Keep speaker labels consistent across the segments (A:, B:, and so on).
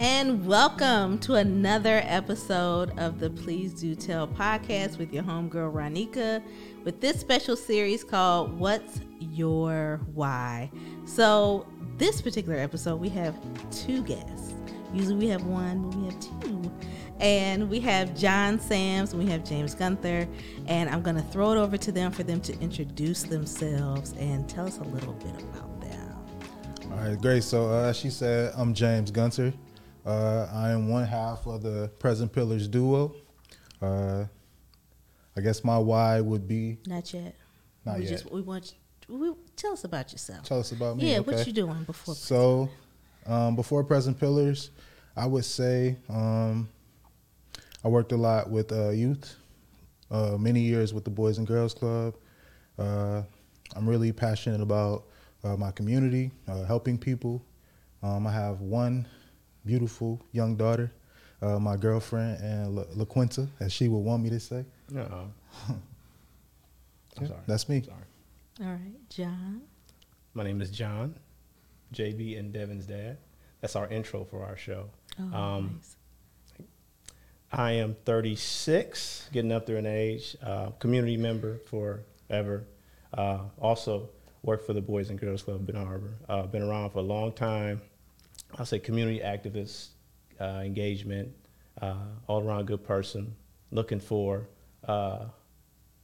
A: and welcome to another episode of the Please Do Tell podcast with your homegirl Ronika with this special series called What's Your Why? So, this particular episode, we have two guests. Usually we have one, but we have two. And we have John Sams and we have James Gunther. And I'm going to throw it over to them for them to introduce themselves and tell us a little bit about them.
B: All right, great. So uh, she said, I'm James Gunter. Uh, I am one half of the Present Pillars duo. Uh, I guess my why would be
A: Not yet.
B: not
A: we
B: yet.
A: Just, we want you, we, tell us about yourself.
B: Tell us about me.
A: yeah,
B: okay?
A: what you doing before?
B: So, um, before Present Pillars, I would say um, I worked a lot with uh, youth, uh, many years with the Boys and Girls Club. Uh, I'm really passionate about uh, my community, uh, helping people. Um, I have one beautiful young daughter, uh, my girlfriend, and La- LaQuinta, as she would want me to say.
C: No. I'm
B: Yeah,
C: sorry.
B: that's me.
C: Sorry.
A: All right, John.
C: My name is John, JB and Devin's dad. That's our intro for our show.
A: Oh,
C: Um,
A: nice.
C: I am 36, getting up there in age. Uh, community member forever. Uh, also work for the Boys and Girls Club of Ben Harbor. Uh, been around for a long time. I'll say community activist, uh, engagement, uh, all around good person. Looking for. Uh,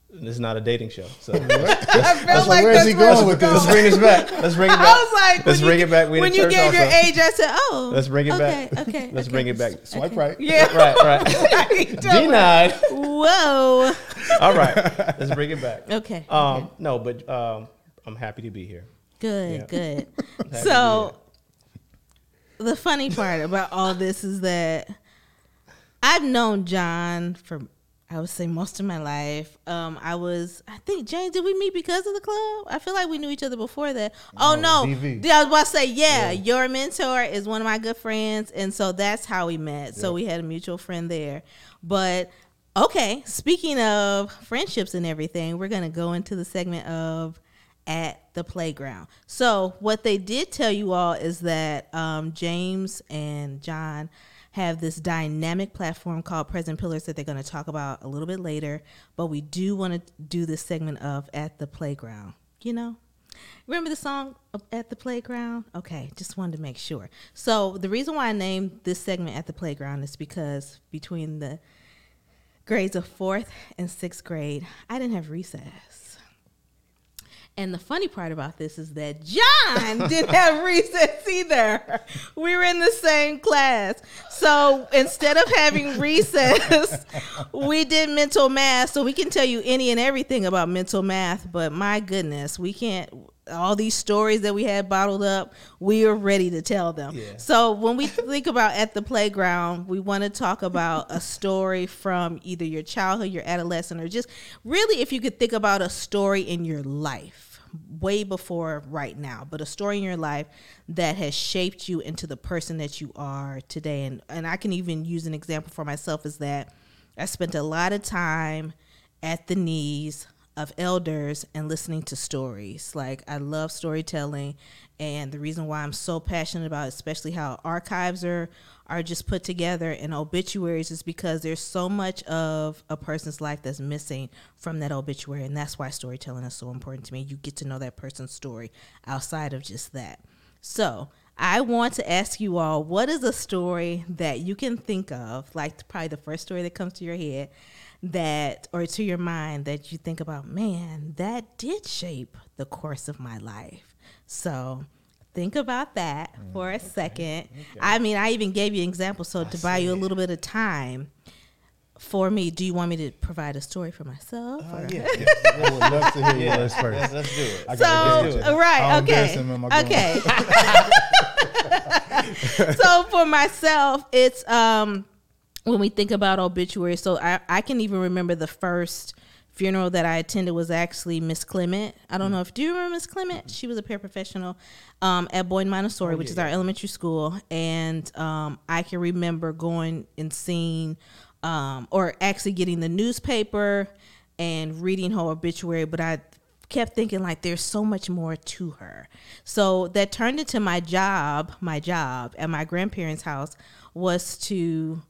C: this is not a dating show, so
A: I feel
B: That's like, where's he going with this?
C: let's
B: this?
C: bring this back. Let's bring it back.
A: I was like,
C: Let's
A: when
C: bring
A: you,
C: it back. We
A: when you
C: church
A: gave your age, I said, "Oh,
C: Let's bring it
A: okay,
C: back.
A: Okay,
C: Let's
A: okay.
C: bring it back.
B: Swipe
A: Okay.
B: right.
A: Yeah.
C: Right, right. Denied.
A: Whoa.
C: All right. Let's bring it back.
A: Okay.
C: Um,
A: okay.
C: no, but um, I'm happy to be here.
A: Good.
C: yeah.
A: Good.
C: Happy to
A: so, the funny part about all this is that I've known John for I would say most of my life. Um, I was, I think, James, did we meet because of the club? I feel like we knew each other before that. Oh
B: No,
A: no,
B: DV.
A: Yeah, I was about to say, yeah,
B: Yeah.
A: your mentor is one of my good friends, and so that's how we met. So we had a mutual friend there. But okay, speaking of friendships and everything, we're gonna go into the segment of at the playground. So what they did tell you all is that um, James and John have this dynamic platform called Present Pillars that they're going to talk about a little bit later. But we do want to do this segment of at the playground. You know, remember the song at the playground? Okay, just wanted to make sure. So the reason why I named this segment at the playground is because between the grades of fourth and sixth grade, I didn't have recess. And the funny part about this is that John didn't have recess either. We were in the same class. So instead of having recess, we did mental math. So we can tell you any and everything about mental math, but my goodness, we can't all these stories that we had bottled up, we are ready to tell them.
C: Yeah.
A: So when we think about at the playground, we want to talk about a story from either your childhood, your adolescent, or just really if you could think about a story in your life way before right now, but a story in your life that has shaped you into the person that you are today. And and I can even use an example for myself is that I spent a lot of time at the knees of elders and listening to stories. Like I love storytelling and the reason why I'm so passionate about especially how archives are are just put together in obituaries is because there's so much of a person's life that's missing from that obituary and that's why storytelling is so important to me. You get to know that person's story outside of just that. So, I want to ask you all what is a story that you can think of, like probably the first story that comes to your head that or to your mind that you think about, man, that did shape the course of my life. So think about that for a second. I mean, I even gave you an example. So to buy you a little bit of time for me, do you want me to provide a story for myself? or-
B: I would love to hear yours first.
C: Let's, let's do it.
B: I
A: So
B: gotta it.
A: right,
B: I'm
A: okay,
B: guessing, am I
A: okay. so for myself, it's um when we think about obituaries. So I I can even remember the first funeral that I attended was actually Miss Clement. I don't know if do you remember Miss Clement? She was a paraprofessional um, at Boyd Montessori, which is our elementary school, and um, I can remember going and seeing um, or actually getting the newspaper and reading her obituary. But I kept thinking like there's so much more to her. So that turned into my job. My job at my grandparents' house was to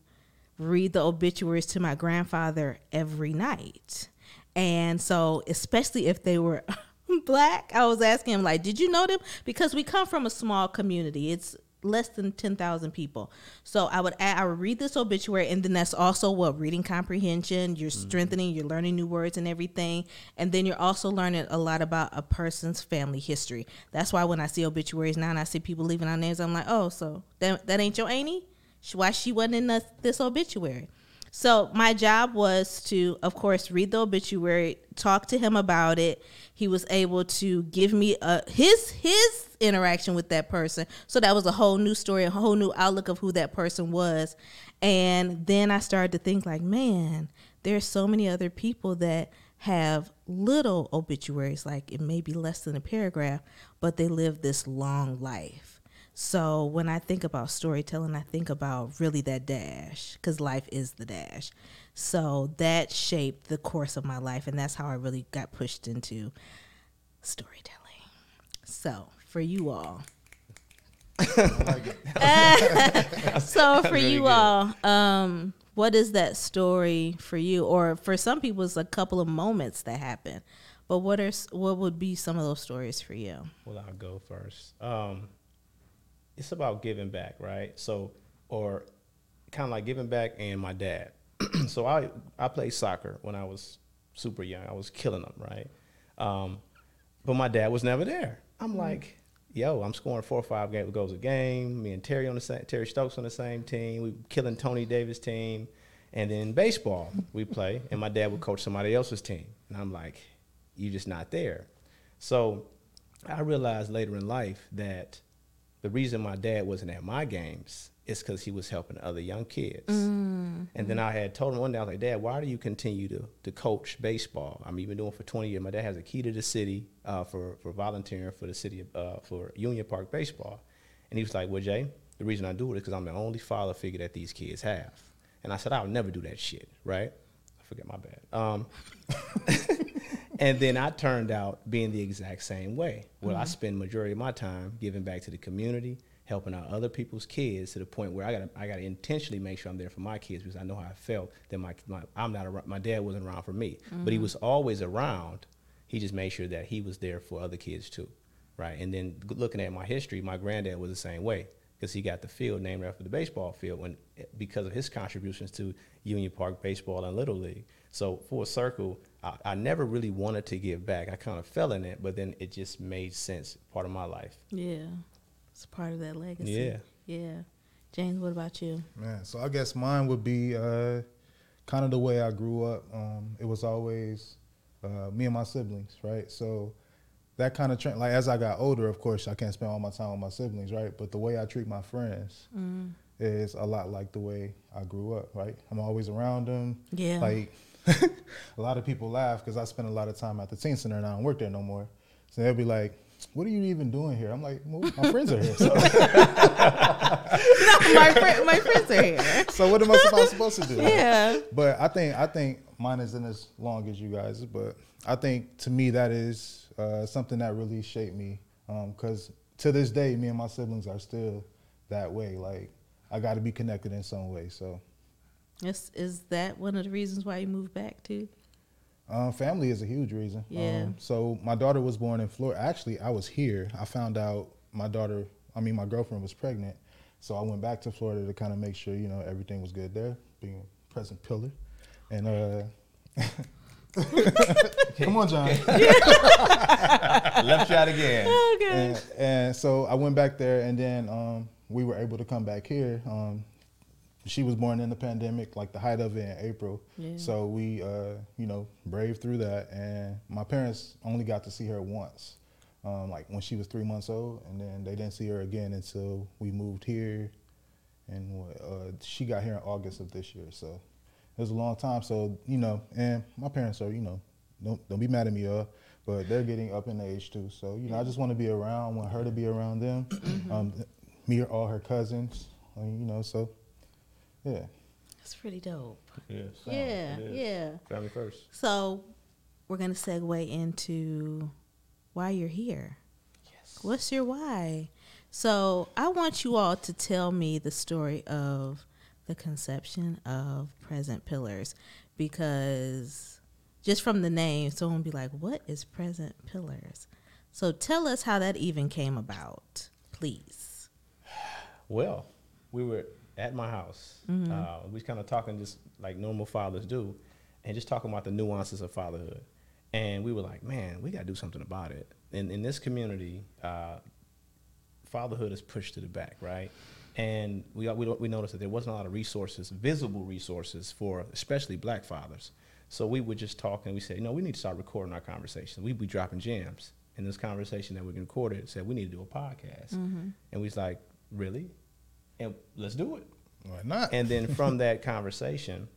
A: read the obituaries to my grandfather every night. And so, especially if they were black, I was asking him, like, did you know them? Because we come from a small community. It's less than 10,000 people. So I would add, I would read this obituary and then that's also what reading comprehension, you're mm-hmm. strengthening, you're learning new words and everything. And then you're also learning a lot about a person's family history. That's why when I see obituaries now and I see people leaving our names, I'm like, oh, so that, that ain't your auntie? Why she wasn't in the, this obituary? So my job was to, of course, read the obituary, talk to him about it. He was able to give me a, his his interaction with that person. So that was a whole new story, a whole new outlook of who that person was. And then I started to think like, man, there's so many other people that have little obituaries, like it may be less than a paragraph, but they live this long life. So when I think about storytelling, I think about really that dash because life is the dash. So that shaped the course of my life, and that's how I really got pushed into storytelling. So for you all. so for really you good. all, um, what is that story for you? Or for some people, it's a couple of moments that happen. But what are what would be some of those stories for you?
C: Well, I'll go first. Um, it's about giving back, right? So, or kind of like giving back and my dad. so I I played soccer when I was super young. I was killing them, right? Um, but my dad was never there. I'm mm-hmm. like, yo, I'm scoring four or five goals a game. Me and Terry on the same, Terry Stokes on the same team. We killing Tony Davis team. And then baseball we play, and my dad would coach somebody else's team, and I'm like, you're just not there. So I realized later in life that the reason my dad wasn't at my games is because he was helping other young kids. Mm. And then I had told him one day, I was like, Dad, why do you continue to, to coach baseball? I'm even doing for 20 years. My dad has a key to the city uh, for, for volunteering for the city, of, uh, for Union Park Baseball. And he was like, Well, Jay, the reason I do it is because I'm the only father figure that these kids have. And I said, I'll never do that shit, right? I forget my bad. Um, and then I turned out being the exact same way, where mm-hmm. I spend majority of my time giving back to the community, helping out other people's kids to the point where I got I got to intentionally make sure I'm there for my kids because I know how I felt that my, my I'm not around, my dad wasn't around for me, mm-hmm. but he mm-hmm. was always around. He just made sure that he was there for other kids too, right? And then looking at my history, my granddad was the same way because he got the field named after the baseball field when because of his contributions to Union Park baseball and Little League. So full circle, I, I, never really wanted to give back. I kind of fell in it, but then it just made sense, part of my life.
A: Yeah, it's part of that legacy.
C: Yeah,
A: yeah. James, what about you?
B: Man, so I guess mine would be uh, kind of the way I grew up. Um, it was always uh, me and my siblings, right? So that kind of trend, like as I got older, of course, I can't spend all my time with my siblings, right? But the way I treat my friends. Mm. Is a lot like the way I grew up, right? I'm always around them.
A: Yeah.
B: Like a lot of people laugh because I spend a lot of time at the teen center and I don't work there no more. So they'll be like, "What are you even doing here?" I'm like, well, "My friends are here." So. no,
A: my fr- my friends are here.
B: So what am I supposed to do?
A: Yeah.
B: But I think I think mine isn't as long as you guys, but I think to me that is uh, something that really shaped me because um, to this day, me and my siblings are still that way. Like I got to be connected in some way. So
A: is is that one of the reasons why you moved back too?
B: Um, family is a huge reason.
A: Yeah.
B: Um, so my daughter was born in Florida. Actually, I was here. I found out my daughter, I mean, my girlfriend was pregnant. So I went back to Florida to kind of make sure, you know, everything was good there, being a present pillar. And, uh, come on, John.
C: Left shot again.
A: Okay.
B: And, and, so I went back there, and then um, we were able to come back here. Um, she was born in the pandemic, like the height of it in April. Yeah. So we, uh, you know, braved through that. And my parents only got to see her once, um, like when she was three months old, and then they didn't see her again until we moved here. And uh, she got here in August of this year. So it was a long time. So you know, and my parents are, you know, don't don't be mad at me, y'all. But they're getting up in age too. So you know, I just want to be around. Want her to be around them. Mm-hmm. Um, meet all her cousins. Uh, you know, so yeah.
A: That's pretty dope.
C: Yes.
A: Yeah, yeah.
C: Family first.
A: So, we're going to segue into why you're here.
C: Yes.
A: What's your why? So I want you all to tell me the story of the conception of Present Pillars because just from the name, someone will be like, What is Present Pillars? So tell us how that even came about, please.
C: Well, we were at my house.
A: Mm-hmm.
C: Uh, we was kind of talking just like normal fathers do, and just talking about the nuances of fatherhood. And we were like, man, we got to do something about it. And in this community, uh, fatherhood is pushed to the back, right? And we, we, we noticed that there wasn't a lot of resources, visible resources for especially black fathers. So we would just talk and we said, you know, we need to start recording our conversations. We'd be dropping gems. And this conversation that we recorded said, we need to do a podcast. And we was like, really? And let's do it.
B: Why not?
C: And then from that conversation,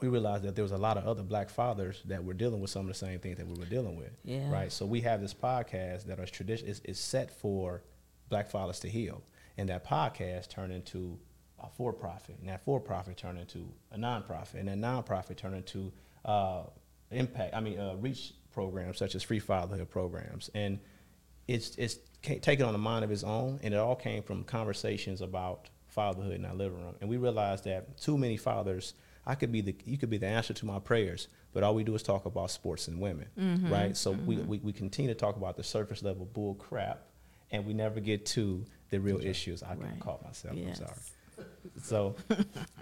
C: we realized that there was a lot of other black fathers that were dealing with some of the same things that we were dealing with.
A: Yeah.
C: Right. So we have this podcast that is tradition is, is set for black fathers to heal. And that podcast turned into a for profit. And that for profit turned into a nonprofit. And that nonprofit turned into uh, impact, I mean, uh, reach programs such as free fatherhood programs. And it's, it's ca- taken on a mind of his own. And it all came from conversations about fatherhood in our living room. And we realized that too many fathers, I could be the, you could be the answer to my prayers, but all we do is talk about sports and women, right? So we, we, we continue to talk about the surface level bull crap, and we never get to the real issues. I
A: Right.
C: caught myself,
A: Yes.
C: I'm sorry. So,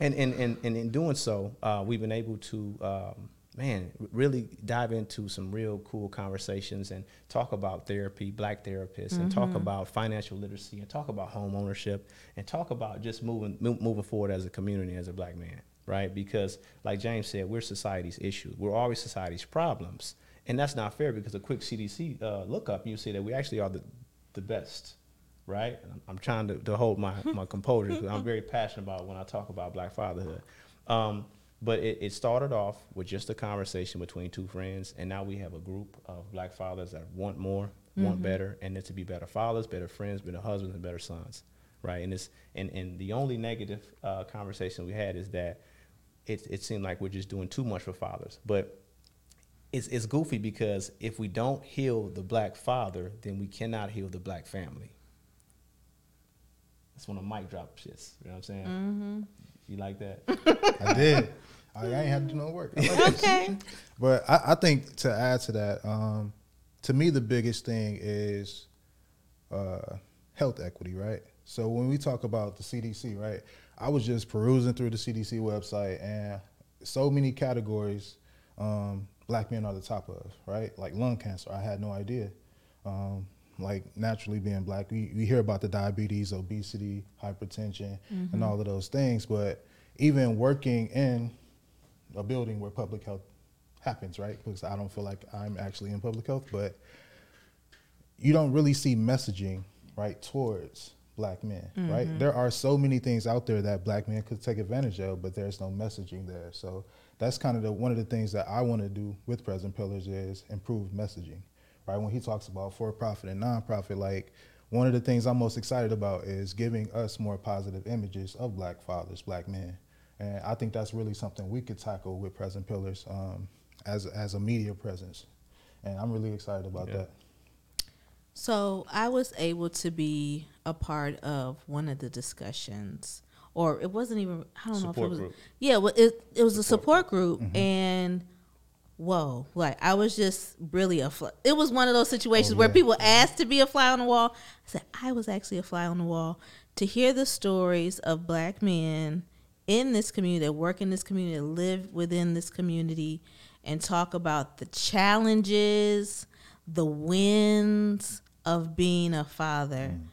C: and, and, and, and in doing so, uh, we've been able to, um, man, really dive into some real cool conversations and talk about therapy, black therapists, and talk about financial literacy, and talk about home ownership, and talk about just moving mo- moving forward as a community, as a black man, right? Because, like James said, we're society's issue. We're always society's problems, and that's not fair. Because a quick CDC uh, lookup, you see that we actually are the the best right? I'm, I'm trying to, to hold my, my composure because I'm very passionate about when I talk about black fatherhood. Um, but it, it started off with just a conversation between two friends, and now we have a group of black fathers that want more, want better, and it's to be better fathers, better friends, better husbands, and better sons, right? And it's and, and the only negative uh, conversation we had is that it, it seemed like we're just doing too much for fathers, but it's, it's goofy because if we don't heal the black father, then we cannot heal the black family. That's when a mic drop shits. You know what I'm saying?
A: Mm-hmm.
C: You like that?
B: I did. I ain't had to do no work. I like this.
A: Okay.
B: But I, I think to add to that, um, to me, the biggest thing is uh, health equity, right? So when we talk about the CDC, right, I was just perusing through the CDC website and so many categories um, black men are the top of, right? Like lung cancer, I had no idea. Um, like naturally being black, we, we hear about the diabetes, obesity, hypertension, and mm-hmm. all of those things, but even working in a building where public health happens, right? Because I don't feel like I'm actually in public health, but you don't really see messaging right towards black men, right? Mm-hmm. There are so many things out there that black men could take advantage of, but there's no messaging there. So that's kind of the one of the things that I want to do with Present Pillars is improve messaging, right? When he talks about for profit and nonprofit, like one of the things I'm most excited about is giving us more positive images of black fathers, black men. And I think that's really something we could tackle with Present Pillars um, as, as a media presence. And I'm really excited about
C: Yeah.
B: that.
A: So I was able to be a part of one of the discussions, or it wasn't even. I don't know if it was.
C: group.
A: Yeah, well, it it was a support group,
B: Mm-hmm.
A: and whoa, like I was just really a. Fly. It was one of those situations
B: Oh,
A: where people asked to be a fly on the wall. I said I was actually a fly on the wall to hear the stories of black men in this community that work in this community, that live within this community, and talk about the challenges, the wins of being a father. Mm.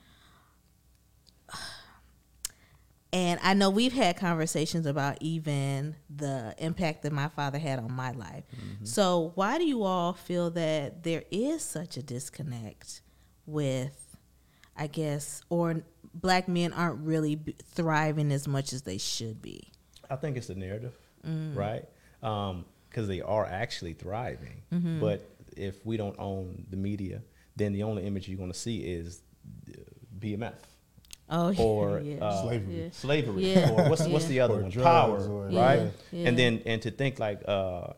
A: And I know we've had conversations about even the impact that my father had on my life. So, why do you all feel that there is such a disconnect with, I guess, or black men aren't really b- thriving as much as they should be?
C: I think it's the narrative,
A: Mm.
C: right? Because they are actually thriving.
A: Mm-hmm.
C: But if we don't own the media, then the only image you're going to see is uh, BMF
A: Oh,
C: or
A: yeah.
C: uh,
B: Slavery.
A: Yeah.
C: slavery,
A: Yeah.
C: or what's what's the other
B: Or
C: one? Power,
B: or-
C: right?
A: Yeah.
C: And then and to think like, uh,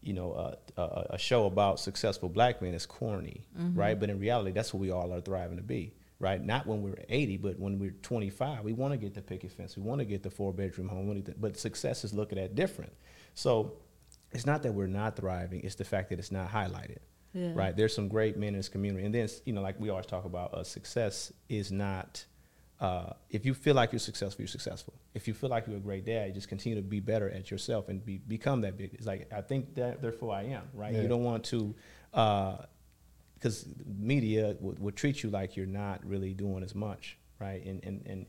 C: you know, uh, a, a show about successful black men is corny, right? But in reality, that's what we all are thriving to be, right? Not when we're 80, but when we're 25, we want to get the picket fence, we want to get the four bedroom home, we wanna get the- but success is looking at different. So it's not that we're not thriving; it's the fact that it's not highlighted,
A: Yeah.
C: right? There's some great men in this community, and then you know, like we always talk about, uh, success is not. Uh, if you feel like you're successful, you're successful. If you feel like you're a great dad, just continue to be better at yourself and be, become that big. It's like I think that therefore I am. Right?
B: Yeah.
C: You don't want to, because media would, would treat you like you're not really doing as much, right? And and and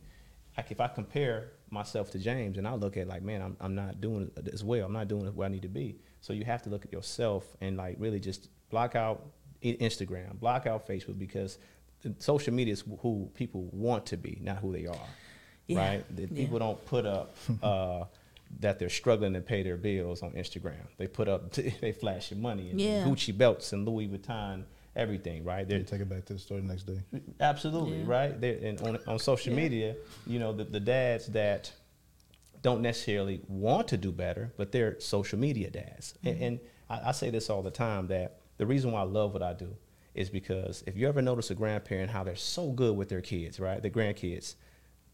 C: like if I compare myself to James and I look at like, man, I'm I'm not doing as well. I'm not doing where I need to be. So you have to look at yourself and like really just block out Instagram, block out Facebook because social media is who people want to be, not who they are.
A: Yeah.
C: Right? The
A: Yeah.
C: people don't put up uh, that they're struggling to pay their bills on Instagram. They put up they flashing money and
A: Yeah.
C: Gucci belts and Louis Vuitton, everything. Right?
B: They take it back to the store the next day.
C: Absolutely,
A: Yeah.
C: right? They're, and on, on social
A: Yeah.
C: media, you know, the, the dads that don't necessarily want to do better, but they're social media dads.
A: Mm-hmm.
C: And, and I, I say this all the time that the reason why I love what I do is because if you ever notice a grandparent how they're so good with their kids, right? Their grandkids,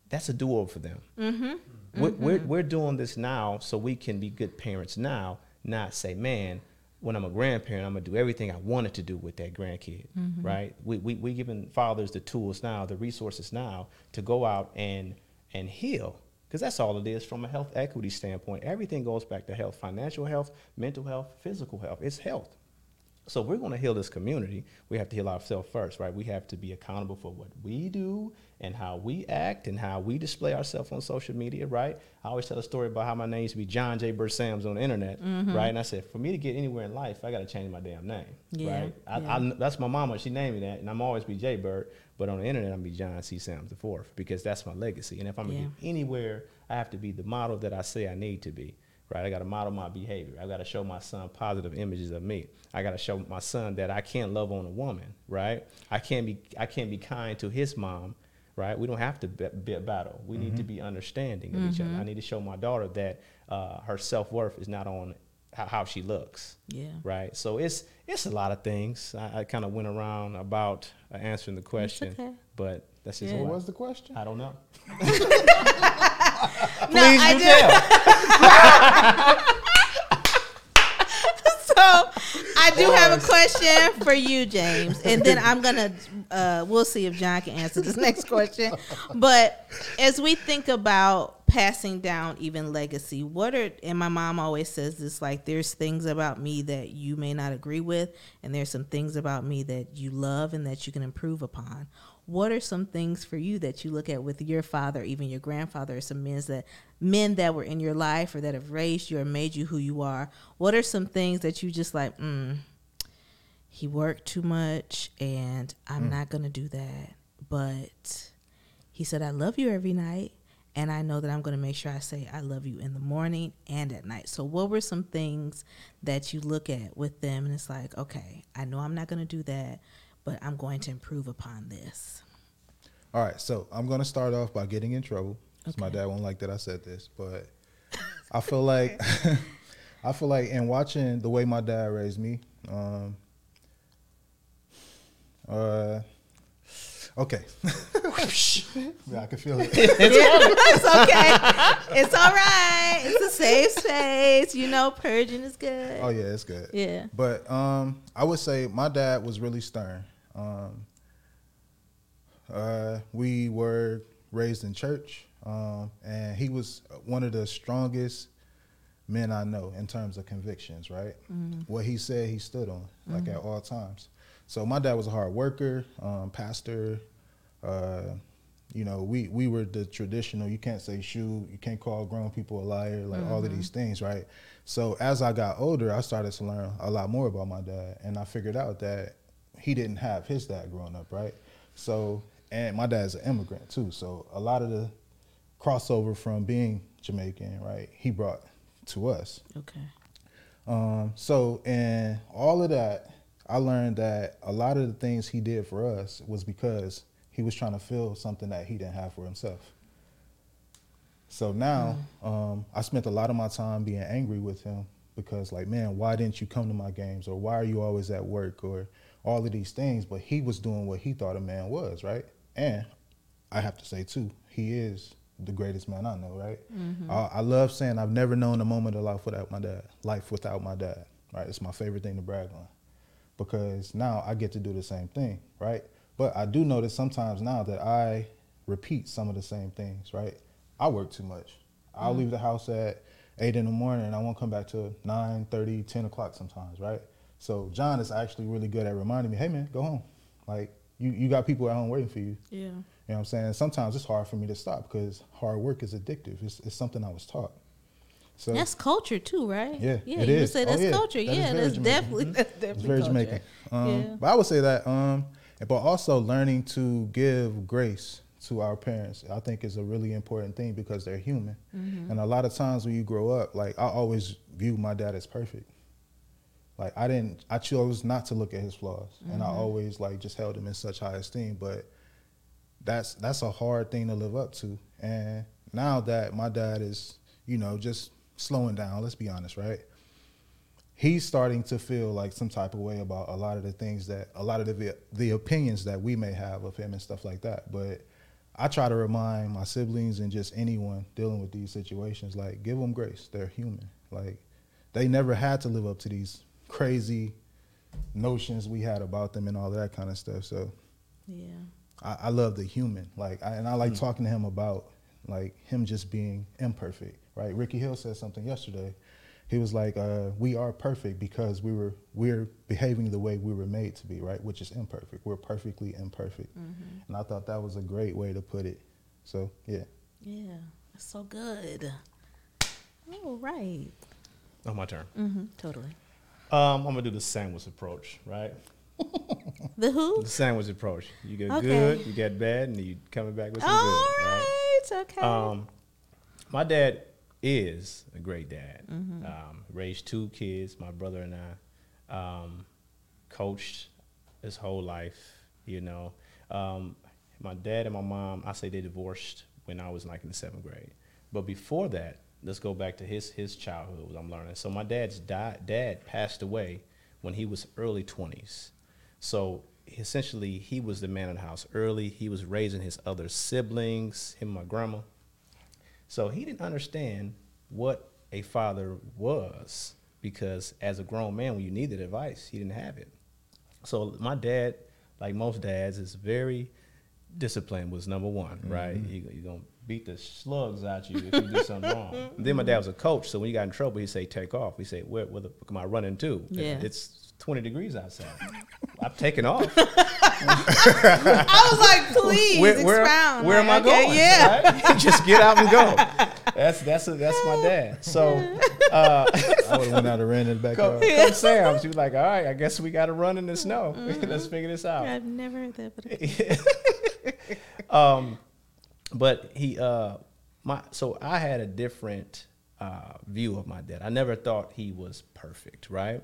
C: that's a do over for them. Mm-hmm. We're, we're, we're doing this now so we can be good parents now, not say, man, when I'm a grandparent, I'm gonna do everything I wanted to do with that grandkid, right? We, we we giving fathers the tools now, the resources now to go out and and heal, because that's all it is from a health equity standpoint. Everything goes back to health, financial health, mental health, physical health. It's health. So if we're going to heal this community. We have to heal ourselves first, right? We have to be accountable for what we do and how we act and how we display ourselves on social media, right? I always tell a story about how my name used to be John J. Bursams on the internet, mm-hmm. right? And I said, for me to get anywhere in life, I got to change my damn name,
A: Yeah,
C: right? I,
A: yeah.
C: I, that's my mama. She named me that, and I'm always be J. Bird. But on the internet, I'm be John C. Sams the fourth because that's my legacy. And if I'm
A: Yeah.
C: gonna get anywhere, I have to be the model that I say I need to be. Right, I got to model my behavior. I got to show my son positive images of me. I got to show my son that I can't love on a woman. Right, I can't be I can't be kind to his mom. Right, we don't have to be, be a battle. We need to be understanding of each other. I need to show my daughter that uh, her self worth is not on how, how she looks
A: Yeah.
C: right? So it's it's a lot of things. I, I kind of went around about uh, answering the question,
A: okay.
C: but that's just
A: Yeah.
B: What
C: what
B: was the question?
C: I don't know.
A: No, I
C: do
A: do. so I do have a question for you, James, and then I'm gonna. Uh, we'll see if John can answer this next question. But as we think about passing down even legacy, what are and my mom always says this: like, there's things about me that you may not agree with, and there's some things about me that you love and that you can improve upon. What are some things for you that you look at with your father, even your grandfather, or some men that men that were in your life or that have raised you or made you who you are? What are some things that you just like? Mm, he worked too much, and I'm not gonna do that. But he said, "I love you every night." And I know that I'm going to make sure I say I love you in the morning and at night. So, what were some things that you look at with them and it's like, okay, I know I'm not going to do that, but I'm going to improve upon this?
B: All right, so I'm gonna start off by getting in trouble. 'cause My dad won't like that I said this, but I feel like I feel like in watching the way my dad raised me, um, uh, okay, yeah, I can feel it.
A: it's okay. It's all right. It's a safe space. You know, purging is good.
B: Oh yeah, it's good.
A: Yeah.
B: But um, I would say my dad was really stern. Um, uh, we were raised in church, um, and he was one of the strongest men I know in terms of convictions. Right, what he said, he stood on, like at all times. So my dad was a hard worker, um, pastor. Uh, you know, we we were the traditional. You can't say shoot. You can't call grown people a liar. Like all of these things, right? So as I got older, I started to learn a lot more about my dad, and I figured out that he didn't have his dad growing up, right? So and my dad's an immigrant too, so a lot of the crossover from being Jamaican, right? He brought to us.
A: Okay.
B: Um, so, and all of that, I learned that a lot of the things he did for us was because he was trying to fill something that he didn't have for himself. So now, um, I spent a lot of my time being angry with him because like, man, why didn't you come to my games or why are you always at work or all of these things? But he was doing what he thought a man was, right? And I have to say too, he is the greatest man I know, right?
A: Mm-hmm.
B: I, I love saying I've never known a moment of life without my dad. Life without my dad, right? It's my favorite thing to brag on because now I get to do the same thing, right? But I do notice sometimes now that I repeat some of the same things, right? I work too much. I'll
A: Mm-hmm.
B: leave the house at eight in the morning and I won't come back till 9, 30, 10 o'clock sometimes, right? So John is actually really good at reminding me, hey man, go home. Like you, you got people at home waiting for you.
A: Yeah.
B: You know what I'm saying? Sometimes it's hard for me to stop because hard work is addictive. It's, it's something I was taught. So
A: That's culture too, right?
B: Yeah,
A: yeah.
B: it
A: you
B: is.
A: say
B: Oh,
A: that's
B: yeah.
A: culture.
B: That
A: yeah, that's
B: Jamaican.
A: definitely that's
B: it's
A: definitely
B: very
A: culture.
B: Jamaican. Um,
A: Yeah.
B: But I would say that, um, but also learning to give grace to our parents, I think is a really important thing because they're human.
A: Mm-hmm.
B: And a lot of times when you grow up, like I always view my dad as perfect. Like I didn't, I chose not to look at his flaws, and I mm-hmm. always like just held him in such high esteem. But that's that's a hard thing to live up to. And now that my dad is, you know, just slowing down, let's be honest, right? He's starting to feel like some type of way about a lot of the things that a lot of the the opinions that we may have of him and stuff like that. But I try to remind my siblings and just anyone dealing with these situations, like give them grace. They're human. Like they never had to live up to these crazy notions we had about them and all that kind of stuff. So
A: Yeah.
B: I, I love the human, like, I, and I like talking to him about like him just being imperfect, right? Ricky Hill said something yesterday. He was like, uh, "We are perfect because we were we're behaving the way we were made to be, right? Which is imperfect. We're perfectly imperfect." And I thought that was a great way to put it. So yeah,
A: Yeah. That's so good. All right.
C: Oh, my turn.
A: Mm-hmm. Totally.
C: Um, I'm gonna do the sandwich approach, right?
A: The who?
C: The sandwich approach. You get
A: Okay.
C: good, you get bad, and you coming back with some
A: All
C: good, right?
A: right. Okay.
C: Um, my dad is a great dad. Um, raised two kids, my brother and I. Um, coached his whole life, you know. Um, my dad and my mom, I say they divorced when I was like in the seventh grade. But before that, let's go back to his his childhood. I'm learning. So my dad's di- dad passed away when he was early 20s. So essentially, he was the man of the house early. He was raising his other siblings, him and my grandma. So he didn't understand what a father was because as a grown man, when you needed advice, he didn't have it. So my dad, like most dads, is very disciplined. Was number one, right? Mm-hmm. You you gonna beat the slugs out you if you do something wrong. Then my dad was a coach, so when you got in trouble, he'd say, "Take off." We say, "Where, where the fuck am I running to?
A: Yeah.
C: it's 20 degrees outside. I'm taking off.
A: I was like, please
C: where, where,
A: expound.
C: where am I
A: okay,
C: going?
A: Yeah.
C: Right? Just get out and go. That's that's a, that's my dad. So uh,
B: I would have went out and ran in the
C: Coach,
B: backyard.
C: Coach Sam, she was like, "All right, I guess we got to run in the snow. Let's figure this out."
A: I've never heard that, but
C: um, but he, uh, my, so I had a different uh, view of my dad. I never thought he was perfect, right?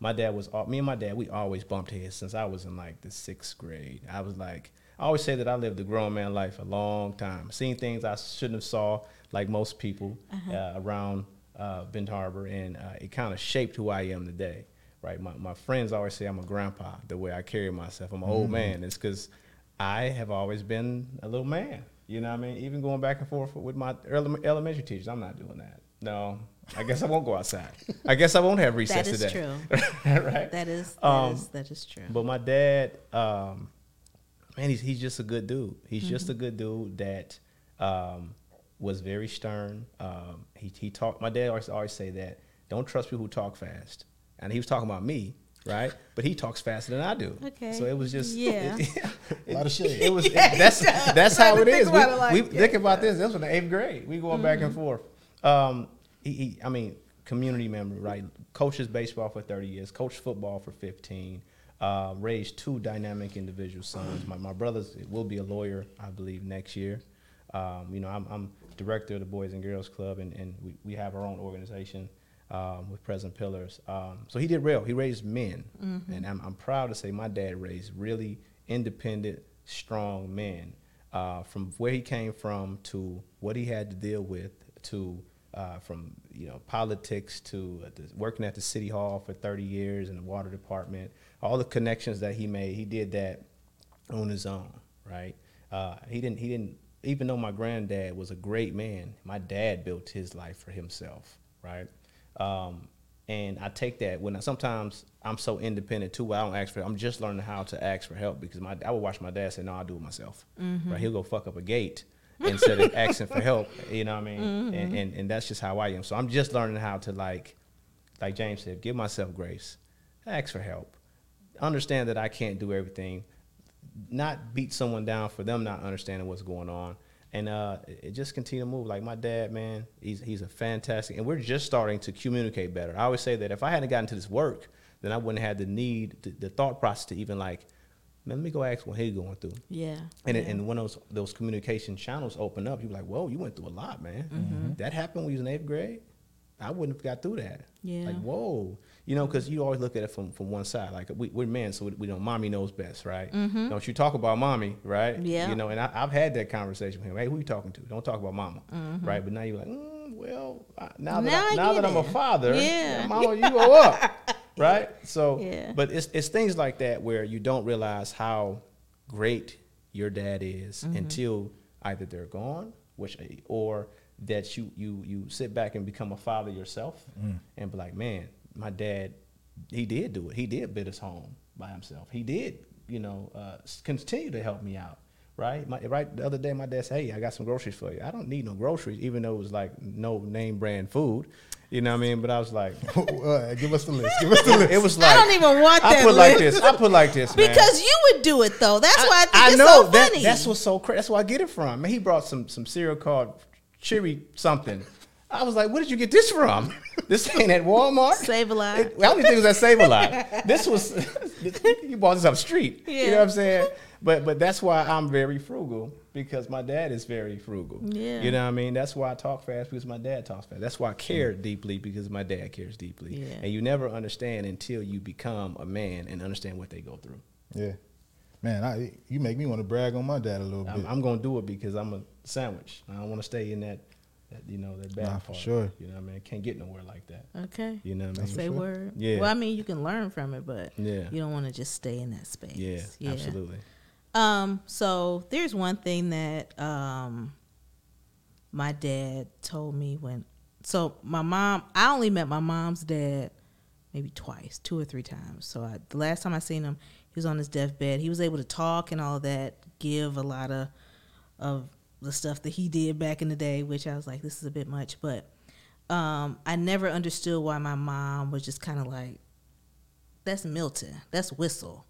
C: My dad was, al- me and my dad, we always bumped heads since I was in like the sixth grade. I was like, I always say that I lived a grown man life a long time, seeing things I shouldn't have saw, like most people uh, around uh, Bend Harbor, and uh, it kind of shaped who I am today. Right, my, my friends always say I'm a grandpa. The way I carry myself, I'm an old man. It's because I have always been a little man. You know what I mean? Even going back and forth with my elementary teachers, I'm not doing that. No, I guess I won't go outside. I guess I won't have recess today.
A: that is
C: today.
A: true.
C: right?
A: That is that
C: Um,
A: is- that is true.
C: But my dad, um, man, he's he's just a good dude. He's just
A: Mm-hmm.
C: a good dude that um, was very stern. Um, he he talked. My dad always always say that don't trust people who talk fast. And he was talking about me, right? But he talks faster than I do.
A: Okay.
C: So it was just
A: Yeah.
C: It,
B: A lot of shit.
C: it was that's that's how it is. Think. We,
A: about it like-
C: we
A: yeah,
C: think about this. That's in the eighth grade. We going back and forth. Um, he, he, I mean, community member, right? Coaches baseball for thirty years. Coached football for fifteen. Uh, raised two dynamic individual sons. My my brothers will be a lawyer, I believe, next year. Um, you know, I'm, I'm director of the Boys and Girls Club, and, and we, we have our own organization um, with Present Pillars. Um, so he did real. He raised men, and I'm, I'm proud to say my dad raised really independent, strong men. Uh, from where he came from to what he had to deal with to uh, from you know politics to uh, working at the city hall for 30 years in the water department. All the connections that he made, he did that on his own, right? Uh, he didn't. He didn't. Even though my granddad was a great man, my dad built his life for himself, right? Um, and I take that when I, sometimes I'm so independent too. I don't ask for. I'm just learning how to ask for help because my I would watch my dad say, "No, I'll do it myself." Right? He'll go fuck up a gate instead of asking for help. You know what I mean? And, and and that's just how I am. So I'm just learning how to like, like James said, give myself grace, ask for help, understand that I can't do everything, not beat someone down for them not understanding what's going on. And uh, it just continue to move. Like my dad, man, he's he's a fantastic, and we're just starting to communicate better. I always say that if I hadn't gotten to this work, then I wouldn't have the need, the, the thought process to even like, man, let me go ask what he's going through.
A: Yeah.
C: And,
A: yeah.
C: it, and when those those communication channels open up, you're like, whoa, you went through a lot, man.
A: Mm-hmm.
C: That happened when you was in eighth grade. I wouldn't have got through that.
A: Yeah.
C: Like, whoa. You know, because you always look at it from, from one side. Like, we, we're men, so we, we know mommy knows best, right? Don't you talk about mommy, right?
A: Mm-hmm. Yeah.
C: You know, and I, I've had that conversation with him. Hey, who are you talking to? Don't talk about mama,
A: Mm-hmm.
C: right? But now you're like, mm, well, I, now that,
A: Now
C: I,
A: I
C: now
A: get
C: that I'm a father,
A: Yeah.
C: mama, you go up, right? So,
A: Yeah.
C: but it's, it's things like that where you don't realize how great your dad is
A: Mm-hmm.
C: until either they're gone, which or that you you you sit back and become a father yourself and be like, man, my dad, he did do it. He did bid us home by himself. He did, you know, uh, continue to help me out. Right, my, right. The other day, my dad said, "Hey, I got some groceries for you. I don't need no groceries, even though it was like no name brand food, you know what I mean." But I was like,
B: Uh, give us the list. Give us the list.
C: it was like
A: I don't even want that.
C: I
A: that
C: put like
A: list.
C: this. I put like this, man.
A: because you would do it though. That's why I think it's
C: know
A: so
C: that,
A: funny.
C: that's what's so crazy. That's where I get it from. Man, he brought some some cereal called Cheery something. I was like, where did you get this from? This ain't at Walmart.
A: Save a lot.
C: It, I don't even think it was at Save a Lot. This was you bought this up the street. You know what I'm saying? But but that's why I'm very frugal because my dad is very frugal.
A: Yeah.
C: You know what I mean? That's why I talk fast because my dad talks fast. That's why I care deeply because my dad cares deeply.
A: Yeah.
C: And you never understand until you become a man and understand what they go through.
B: Yeah, man, I you make me want to brag on my dad a little
C: I'm,
B: bit.
C: I'm gonna do it because I'm a sandwich. I don't want to stay in that, that you know, that bad
B: Nah, for
C: part.
B: sure.
C: You know, what I mean, can't get nowhere like that.
A: okay.
C: You know what I mean?
A: Say
B: sure.
A: word.
C: Yeah.
A: Well, I mean, you can learn from it, but
C: Yeah.
A: you don't want to just stay in that space.
C: Yeah, absolutely.
A: Um, so there's one thing that um my dad told me when so my mom I only met my mom's dad maybe twice, two or three times. So I, the last time I seen him, he was on his deathbed. He was able to talk and all that, give a lot of of the stuff that he did back in the day, which I was like, this is a bit much, but um, I never understood why my mom was just kind of like, that's Milton, that's Whistle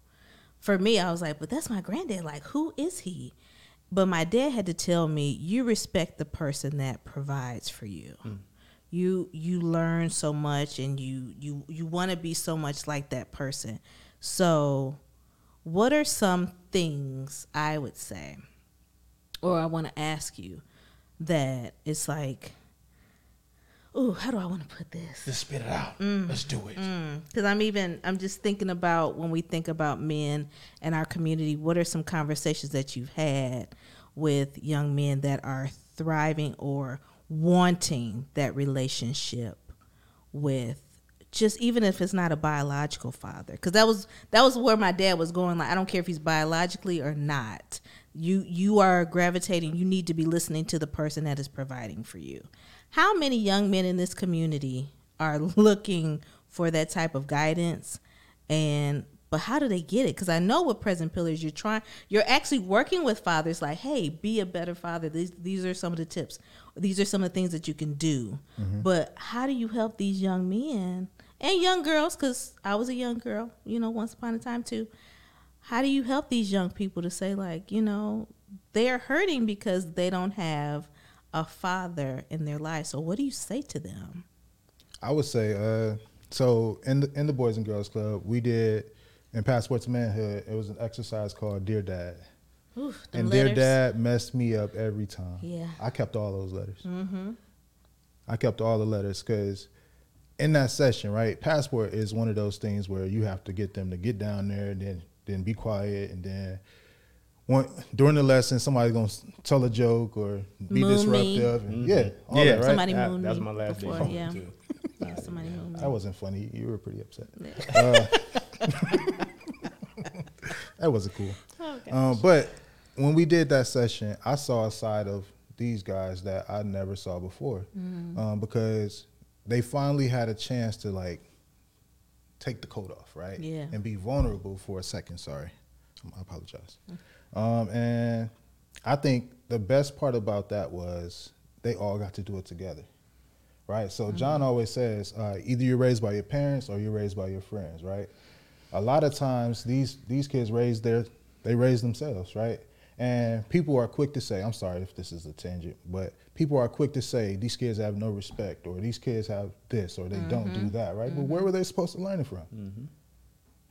A: for me, I was like, but that's my granddad. Like, who is he? But my dad had to tell me, you respect the person that provides for you. You you learn so much, and you you you want to be so much like that person. So, what are some things I would say, or I want to ask you, that it's like, oh, how do I want to put this?
C: Just spit it out.
A: Mm.
C: Let's do it.
A: because I'm even I'm just thinking about when we think about men and our community. What are some conversations that you've had with young men that are thriving or wanting that relationship with just even if it's not a biological father because that was that was where my dad was going like i don't care if he's biologically or not you you are gravitating you need to be listening to the person that is providing for you. How many young men in this community are looking for that type of guidance? And but how do they get it? Because i know with present pillars you're trying you're actually working with fathers like hey be a better father. These, these are some of the tips. These are some of the things that you can do. Mm-hmm. But how do you help these young men and young girls? Because i was a young girl you know once upon a time too how do you help these young people to say like you know they're hurting because they don't have a father in their life so what do you say to them
B: I would say, uh, so in the in the Boys and Girls Club, we did in Passport to Manhood. It was an exercise called Dear Dad,
A: Oof,
B: and
A: letters.
B: Dear Dad messed me up every time.
A: Yeah.
B: I kept all those letters. Mm-hmm. I kept all the letters because in that session, right, Passport is one of those things where you have to get them to get down there, and then then be quiet, and then when, during the lesson, somebody's gonna tell a joke or be
A: Moon me.
B: disruptive. and- Yeah, all
C: Yeah.
B: that, right?
A: Somebody
C: That-
A: mooned
C: that's my last
A: before,
C: day.
A: yeah. Yeah, somebody mooned me.
B: That wasn't funny. You were pretty upset.
A: Yeah.
B: Uh, that wasn't cool.
A: Okay.
B: Um, but when we did that session, I saw a side of these guys that I never saw before,
A: Mm-hmm.
B: um, because they finally had a chance to like take the coat off, right?
A: Yeah.
B: And be vulnerable for a second. Sorry, I apologize. Um, and I think the best part about that was they all got to do it together, right? So John always says, uh, either you're raised by your parents or you're raised by your friends, right? A lot of times these these kids raise their they raise themselves, right? And people are quick to say, I'm sorry if this is a tangent, but people are quick to say these kids have no respect or these kids have this or they don't do mm-hmm. that, right? But where mm-hmm. were they supposed to learn it from? Mm-hmm.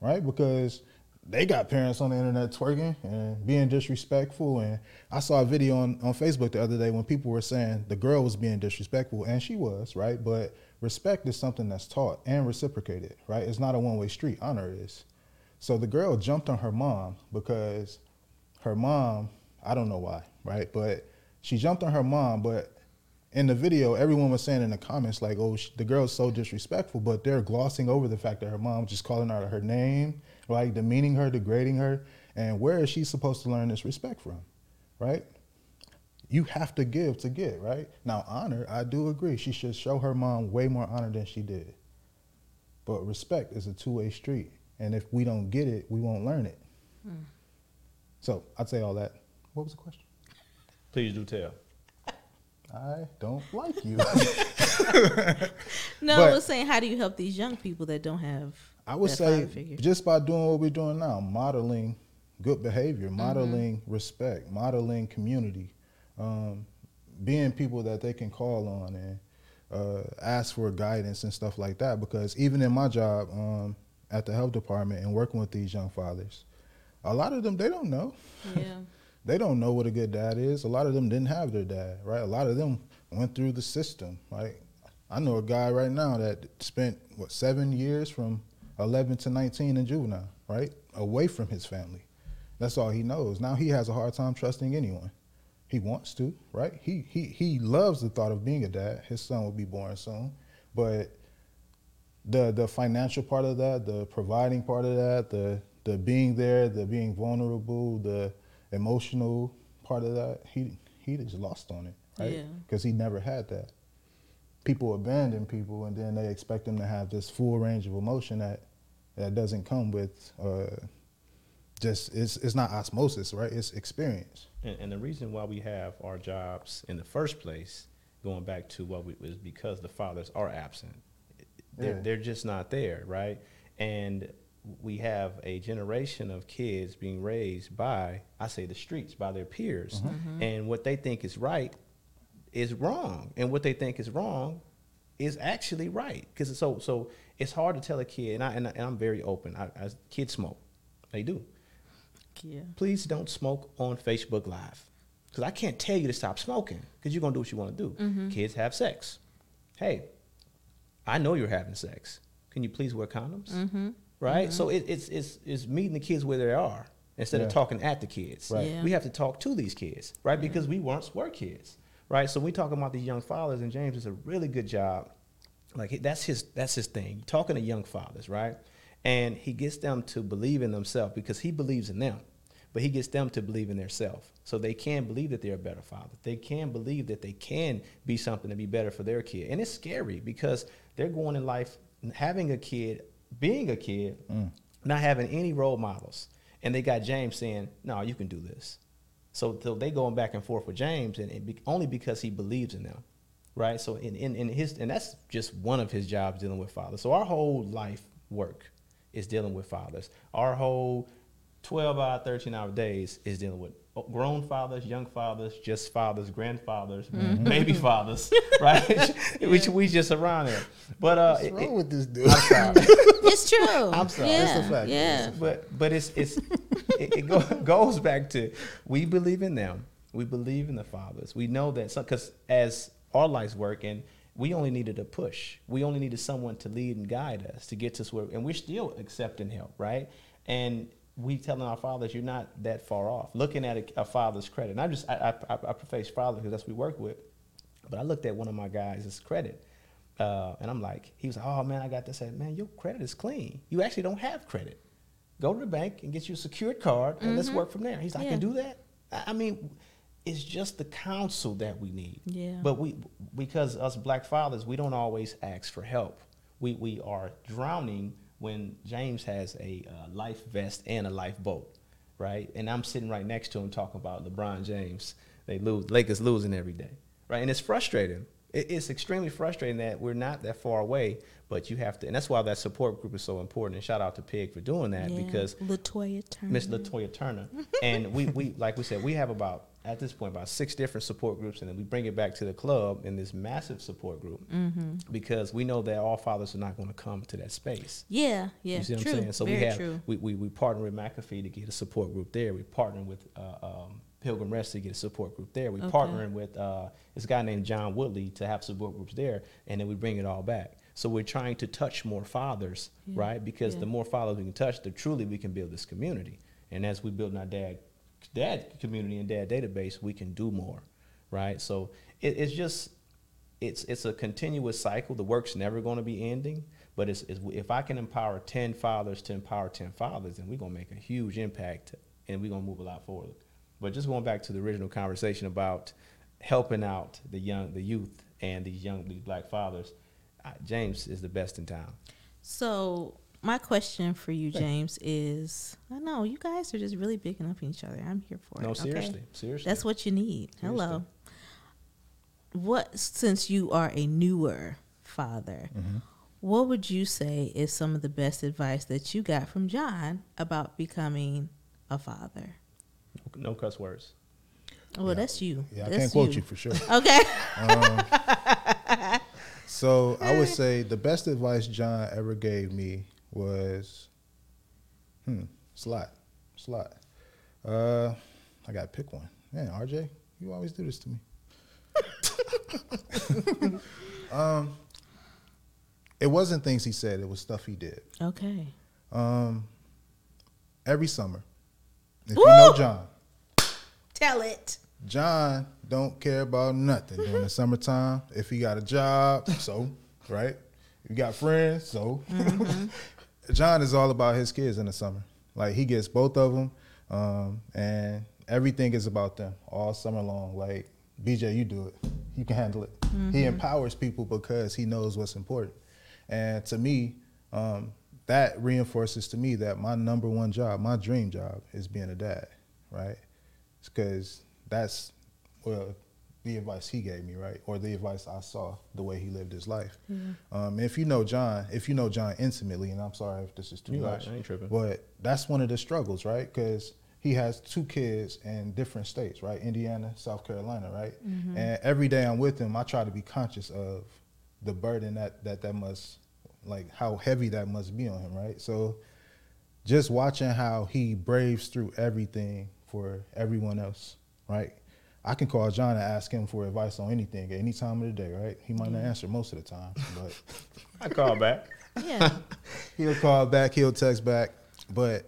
B: right? Because they got parents on the internet twerking and being disrespectful. And I saw a video on, on Facebook the other day when people were saying the girl was being disrespectful, and she was, right? But respect is something that's taught and reciprocated, right? It's not a one way street. Honor is. So the girl jumped on her mom because her mom, I don't know why, right? But she jumped on her mom, but in the video, everyone was saying in the comments like, "Oh, sh- the girl's so disrespectful," but they're glossing over the fact that her mom just calling her her name, like demeaning her, degrading her. And where is she supposed to learn this respect from, right? You have to give to get, right? Now, honor, I do agree. She should show her mom way more honor than she did. But respect is a two way street, and if we don't get it, we won't learn it. Hmm. So I'd say all that. What was the question?
C: Please do tell.
B: I don't like you.
A: No,
B: But-
A: I was saying, how do you help these young people that don't have?
B: I would
A: that
B: say
A: figure?
B: just by doing what we're doing now, modeling good behavior, modeling respect, modeling community, um, being people that they can call on and uh, ask for guidance and stuff like that. Because even in my job um, at the health department and working with these young fathers, a lot of them they don't know.
A: Yeah.
B: They don't know what a good dad is. A lot of them didn't have their dad, right? A lot of them went through the system, right? I know a guy right now that spent what seven years from 11 to 19 in juvenile, right? Away from his family. That's all he knows. Now he has a hard time trusting anyone. He wants to, right? He he he loves the thought of being a dad. His son will be born soon, but the the financial part of that, the providing part of that, the the being there, the being vulnerable, the emotional part of that, he he just lost on it, right?
A: Yeah.
B: Because he never had that. People abandon people, and then they expect them to have this full range of emotion that that doesn't come with uh, just it's it's not osmosis, right? It's experience.
C: And, and the reason why we have our jobs in the first place, going back to what we was because the fathers are absent. They're,
B: Yeah.
C: they're just not there, right? And we have a generation of kids being raised by, I say, the streets, by their peers, mm-hmm. Mm-hmm. and what they think is right is wrong, and what they think is wrong is actually right. Because so so it's hard to tell a kid, and I and, I, and I'm very open. I, I, kids smoke, they do
A: Yeah.
C: please don't smoke on Facebook Live. Because I can't tell you to stop smoking because you're going to do what you want to do. Mm-hmm. Kids have sex. Hey, I know you're having sex. Can you please wear condoms?
A: Mm-hmm.
C: Right? Mm-hmm. So it, it's, it's, it's meeting the kids where they are instead
B: Yeah.
C: of talking at the kids.
B: Right.
A: Yeah.
C: We have to talk to these kids, right? Mm-hmm. Because we once were kids, right? So we talking about these young fathers, and James does a really good job like that's his that's his thing talking to young fathers right and he gets them to believe in themselves because he believes in them but he gets them to believe in themselves so they can believe that they're a better father they can believe that they can be something to be better for their kid and it's scary because they're going in life having a kid being a kid mm. not having any role models and they got james saying no you can do this so, so they going back and forth with James, and it be, only because he believes in them, right? So in, in, in his and that's just one of his jobs dealing with fathers. So our whole life work is dealing with fathers. Our whole twelve hour, thirteen hour days is dealing with grown fathers, young fathers, just fathers, grandfathers, baby fathers, right? Which we just around there. But uh,
B: What's wrong
C: it-
B: with this dude?
A: It's true.
C: I'm sorry.
A: Yeah.
B: It's a fact.
A: Yeah.
C: but but it's it's it, it go, goes back to we believe in them. We believe in the fathers. We know that because as our lives work and we only needed a push. We only needed someone to lead and guide us to get to where, and we're still accepting help, right? And we telling our fathers you're not that far off. Looking at a, a father's credit, and I just I I, I preface father because that's what we work with, but I looked at one of my guys' credit, uh, and I'm like, he was like, oh man, I got this. I said, man, your credit is clean. You actually don't have credit. Go to the bank and get you a secured card, and let's work from there. He's like, I can
A: Mm-hmm.
C: Do that. I I mean, it's just the counsel that we need.
A: Yeah.
C: But we, because us black fathers, we don't always ask for help. We we are drowning when James has a uh, life vest and a lifeboat, right? And I'm sitting right next to him talking about LeBron James. They lose, Lakers losing every day, right? And it's frustrating. It, it's extremely frustrating that we're not that far away, but you have to, and that's why that support group is so important. And shout out to Pig for doing that
A: Yeah.
C: because
A: Latoya Turner.
C: Miss Latoya Turner. and we, we like we said, we have about at this point about six different support groups, and then we bring it back to the club in this massive support group
A: Mm-hmm.
C: because we know that all fathers are not going to come to that space.
A: Yeah, yeah,
C: you see what
A: true.
C: I'm saying? So
A: Very
C: we have
A: true.
C: we, we we partner with McAfee to get a support group there. We partner with uh, um, Pilgrim Rest to get a support group there. We
A: Okay.
C: partnering with uh, this guy named John Woodley to have support groups there, and then we bring it all back. So we're trying to touch more fathers,
A: Yeah,
C: right? Because
A: yeah.
C: the more fathers we can touch, the truly we can build this community. And as we build our dad dad community and that database, we can do more, right? So it, it's just it's it's a continuous cycle. The work's never going to be ending. But it's, it's, if I can empower ten fathers to empower ten fathers, then we're gonna make a huge impact, and we're gonna move a lot forward. But just going back to the original conversation about helping out the young, the youth, and these young these black fathers, James is the best in town.
A: So my question for you, James, is I know you guys are just really bigging up each other. I'm here for it.
C: No,
A: okay?
C: seriously, seriously.
A: That's what you need. Hello. What since you are a newer father,
C: Mm-hmm.
A: what would you say is some of the best advice that you got from John about becoming a father?
C: no cuss words.
A: Well,
B: Yeah.
A: that's you.
B: Yeah, I can't quote you for sure.
A: Okay.
B: So I would say the best advice John ever gave me was, hmm, slot, slot. Uh, I got to pick one. Man, RJ, you always do this to me. um, it wasn't things he said; it was stuff he did.
A: okay.
B: Um, every summer, if
A: Woo!
B: you know John,
A: Tell it.
B: John don't care about nothing during the summertime. If he got a job, so right. If you got friends, so John is all about his kids in the summer. Like he gets both of them, um, and everything is about them all summer long. Like BJ, you do it. You can handle it. He empowers people because he knows what's important. And to me, um, that reinforces to me that my number one job, my dream job, is being a dad. Right? because that's well the advice he gave me, right, or the advice I saw the way he lived his life. Um, if you know John, if you know John intimately, and I'm sorry if this is too
C: You
B: much,
C: right, I ain't tripping.
B: but that's one of the struggles, right? Because he has two kids in different states, right? Indiana, South Carolina, right? And every day I'm with him, I try to be conscious of the burden that that that must, like, how heavy that must be on him, right? So just watching how he braves through everything for everyone else, right? I can call John and ask him for advice on anything at any time of the day, right? He might not answer most of the time, but
C: I call back.
A: Yeah.
B: he'll call back, he'll text back. But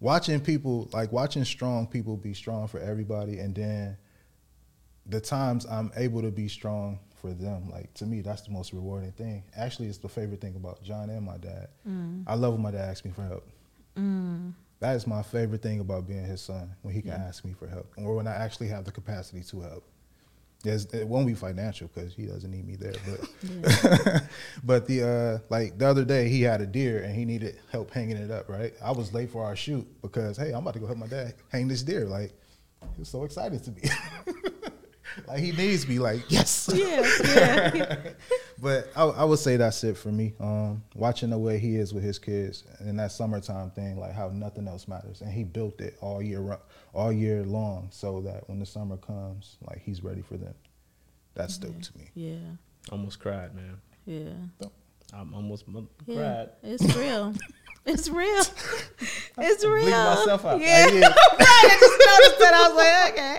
B: watching people, like watching strong people be strong for everybody, and then the times I'm able to be strong for them, like to me, that's the most rewarding thing. Actually, it's the favorite thing about John and my dad. Mm. I love when my dad asks me for help. Mm. That is my favorite thing about being his son when he can ask me for help, or when I actually have the capacity to help. Yes, it won't be financial because he doesn't need me there, but but the uh, like the other day he had a deer and he needed help hanging it up. Right, I was late for our shoot because hey, I'm about to go help my dad hang this deer. Like he was so excited to be. like he needs me. Like yes.
A: yeah. Yeah.
B: But I, I would say that's it for me. Um, watching the way he is with his kids and that summertime thing, like how nothing else matters, and he built it all year, all year long, so that when the summer comes, like he's ready for them. That's dope to me.
A: Yeah.
C: Almost cried, man.
A: Yeah.
C: I'm almost m-
A: Yeah.
C: cried.
A: It's real. It's real. It's real.
C: myself out.
A: Yeah.
B: I
A: right. I just noticed that. I was like, okay.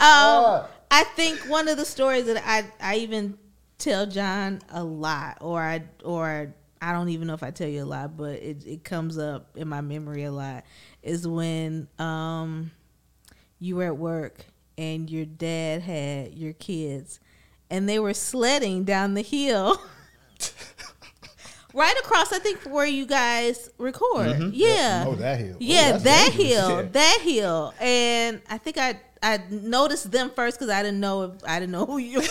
A: Um. I think one of the stories that I I even tell John a lot, or I or I don't even know if I tell you a lot, but it, it comes up in my memory a lot is when um, you were at work and your dad had your kids and they were sledding down the hill. right across, I think, where you guys record. Mm-hmm. Yeah.
B: Oh, that hill. Oh,
A: Yeah,
B: that's
A: that
B: dangerous.
A: hill,
C: Yeah.
A: that hill, and I think I I noticed them first because I didn't know if I didn't know who you.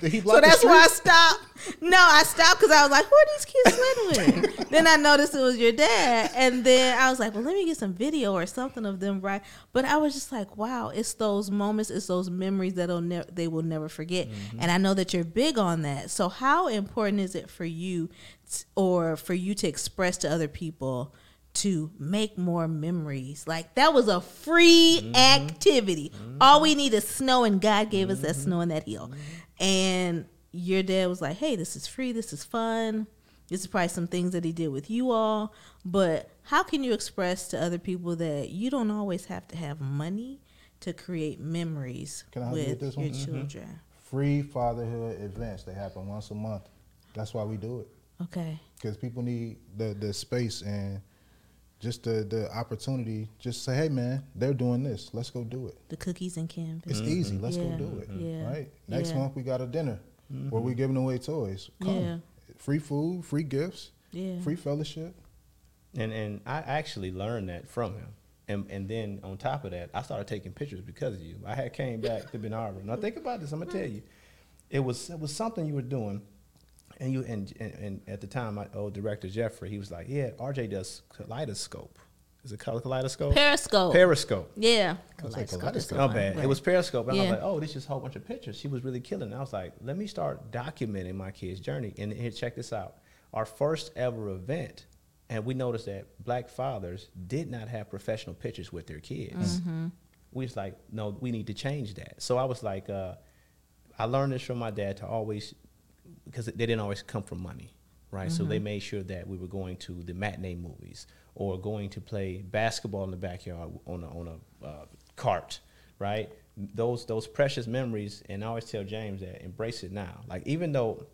B: He
A: so that's why I stopped. No, I stopped because I was like, "Who are these kids sledding with?" then I noticed it was your dad, and then I was like, "Well, let me get some video or something of them." Right, but I was just like, "Wow, it's those moments, it's those memories that'll never they will never forget."
B: Mm-hmm.
A: And I know that you're big on that. So, how important is it for you, t- or for you to express to other people? To make more memories. Like that was a free
B: Mm-hmm.
A: activity. All we need is snow, and God gave us that
B: Mm-hmm.
A: snow and that hill. And your dad was like, "Hey, this is free. This is fun. This is probably some things that he did with you all." But how can you express to other people that you don't always have to have money to create memories
B: Can I help you
A: with
B: with this
A: your
B: one? Mm-hmm.
A: children?
B: Free fatherhood events. They happen once a month. That's why we do it.
A: Okay.
B: because people need the the space and just the the opportunity. Just say, hey man, they're doing this. Let's go do it.
A: The cookies and canvas.
B: It's mm-hmm. easy. Let's
A: Yeah,
B: go do it.
A: yeah,
B: Right. Next
A: yeah.
B: month we got a dinner where we're mm-hmm. giving away toys. Come.
A: Yeah.
B: Free food, free gifts,
A: Yeah.
B: free fellowship.
C: And and I actually learned that from him. And and then on top of that, I started taking pictures because of you. I had came back to Ben Harbor. Now think about this. I'm gonna tell mm. you, it was it was something you were doing, and you and and, and at the time, my old director Jeffrey, he was like, "Yeah, RJ does kaleidoscope. Is it color kaleidoscope?
A: Periscope.
C: Periscope.
A: yeah.
B: That's like
A: Kaleidoscope is
B: kaleidoscope.
C: Oh,
A: fine,
C: bad.
A: right.
C: It was Periscope. And I was like, oh, this is a whole bunch of pictures. She was really killing. it. I was like, let me start documenting my kid's journey. And here, check this out. Our first ever event, and we noticed that black fathers did not have professional pictures with their kids.
A: Mm-hmm.
C: We was like, no, we need to change that. So I was like, uh, I learned this from my dad to always, because they didn't always come from money, right? So
A: Mm-hmm.
C: they made sure that we were going to the matinee movies or going to play basketball in the backyard on a, on a uh, cart, right? Those those precious memories, and I always tell James that embrace it now. Like even though.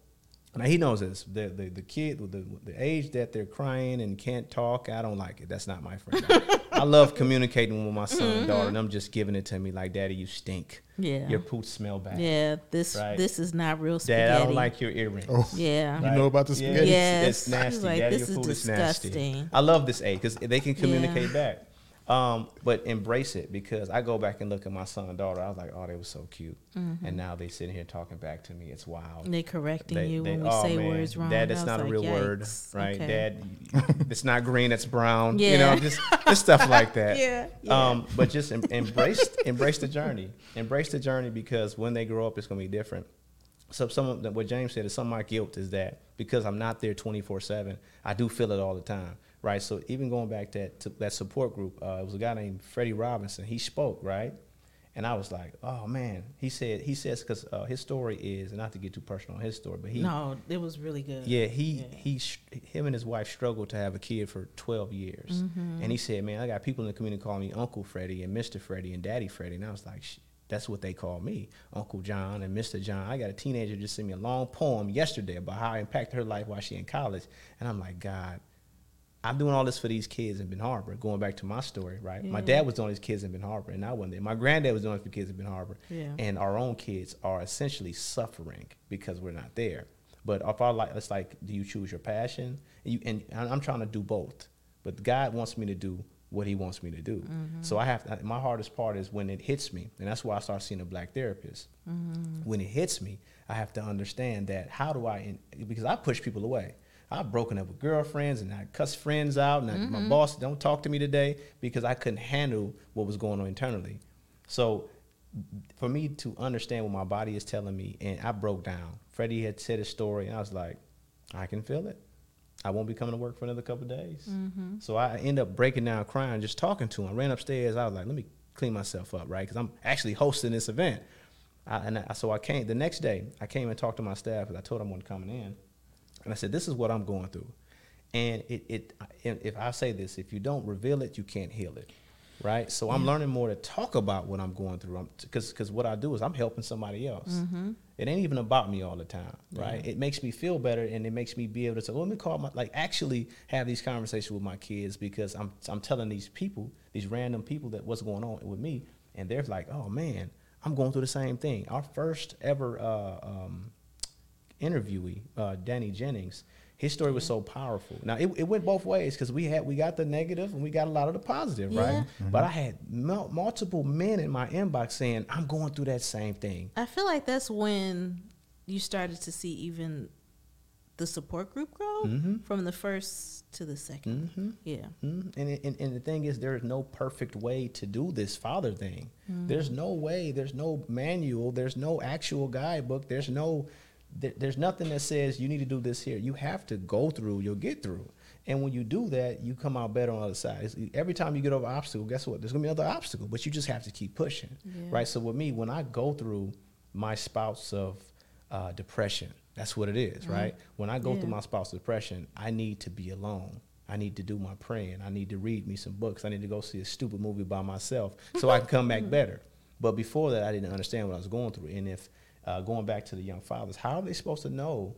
C: Now he knows this. The the, the kid with the the age that they're crying and can't talk, I don't like it. That's not my friend. I love communicating with my son and daughter, and I'm just giving it to me like, Daddy, you stink.
A: Yeah.
C: Your poots smell bad.
A: Yeah, this
C: Right.
A: this is not real spaghetti.
C: Dad, I don't like your earrings.
B: Oh.
A: Yeah.
B: You know about the
C: Yeah.
A: Yes.
C: It's, it's nasty.
A: He's like,
C: Daddy,
A: "This
C: your
A: is
C: food is nasty.
A: disgusting.
C: I love this age because they can communicate
A: Yeah.
C: back. Um, but embrace it because I go back and look at my son and daughter. I was like, oh, they were so cute,
A: Mm-hmm.
C: and now they sitting here talking back to me. It's wild.
A: They correcting
C: They-
A: you
C: they-
A: when we
C: oh,
A: say
C: man.
A: words wrong.
C: Dad, that's not a
A: like,
C: real word, right?
A: Okay.
C: Dad, it's not green, it's brown. You know, just just stuff like that.
A: Yeah, yeah.
C: Um, but just em- embrace embrace the journey. Embrace the journey because when they grow up, it's gonna be different. So some of the, what James said is some of my guilt is that because I'm not there 24 seven, I do feel it all the time, right? So even going back to that to that support group, uh, it was a guy named Freddie Robinson. He spoke, right? And I was like, oh man. He said he says because uh, his story is and not to get too personal on his story, but he
A: No, it was really good.
C: yeah, he
A: Yeah.
C: he sh- him and his wife struggled to have a kid for 12 years.
A: Mm-hmm.
C: And he said, "Man, I got people in the community calling me Uncle Freddie and Mr. Freddie and Daddy Freddie." And I was like, Sh- "That's what they call me, Uncle John and Mr. John." I got a teenager just sent me a long poem yesterday about how I impacted her life while she in college, and I'm like, God. I'm doing all this for these kids in Ben Harbor. Going back to my story, right? My dad was doing these kids in Ben Harbor, and I wasn't there. My granddad was doing it for kids in Ben Harbor,
A: Yeah.
C: and our own kids are essentially suffering because we're not there. But if our like, it's like, do you choose your passion? And, you, and I'm trying to do both, but God wants me to do what He wants me to do. Mm-hmm. So I have to, my hardest part is when it hits me, and that's why I start seeing a black therapist. Mm-hmm. When it hits me, I have to understand that how do I? Because I push people away. I've broken up with girlfriends and I cuss friends out, and I, my mm-hmm. boss don't talk to me today because I couldn't handle what was going on internally. So for me to understand what my body is telling me, and I broke down. Freddie had said his story, and I was like, I can feel it. I won't be coming to work for another couple of days. Mm-hmm. So I end up breaking down, crying, just talking to him. I ran upstairs. I was like, let me clean myself up, right? Because I'm actually hosting this event. I, and I, so I came the next day. I came and talked to my staff because I told them I wasn't coming in, and I said, "This is what I'm going through." And it, it, if I say this, if you don't reveal it, you can't heal it, right? So I'm learning more to talk about what I'm going through. Because because what I do is I'm helping somebody else.
A: Mm-hmm.
C: It ain't even about me all the time, right? It makes me feel better, and it makes me be able to say, well, "Let me call my like actually have these conversations with my kids because I'm I'm telling these people, these random people, that what's going on with me, and they're like, oh man, I'm going through the same thing. Our first ever uh, um, interviewee, uh, Danny Jennings, his story was so powerful. Now it, it went both ways because we had we got the negative and we got a lot of the positive,
A: Yeah.
C: right? But I had mul- multiple men in my inbox saying I'm going through that same thing.
A: I feel like that's when you started to see even the support group grow
C: Mm-hmm.
A: from the first to the 2nd Yeah.
C: Mhm. And, and and the thing is, there is no perfect way to do this father thing. There's no way. There's no manual. There's no actual guidebook. There's no. There, there's nothing that says you need to do this here. You have to go through. You'll get through. And when you do that, you come out better on the other side. It's- every time you get over an obstacle, guess what? There's gonna be another obstacle, but you just have to keep pushing,
A: Yeah.
C: right? So with me, when I go through my spouse of uh, depression, that's what it is, right? When I go
A: Yeah.
C: through my spouse depression, I need to be alone. I need to do my praying. I need to read me some books. I need to go see a stupid movie by myself so I can come back better. But before that, I didn't understand what I was going through. And if uh, going back to the young fathers, how are they supposed to know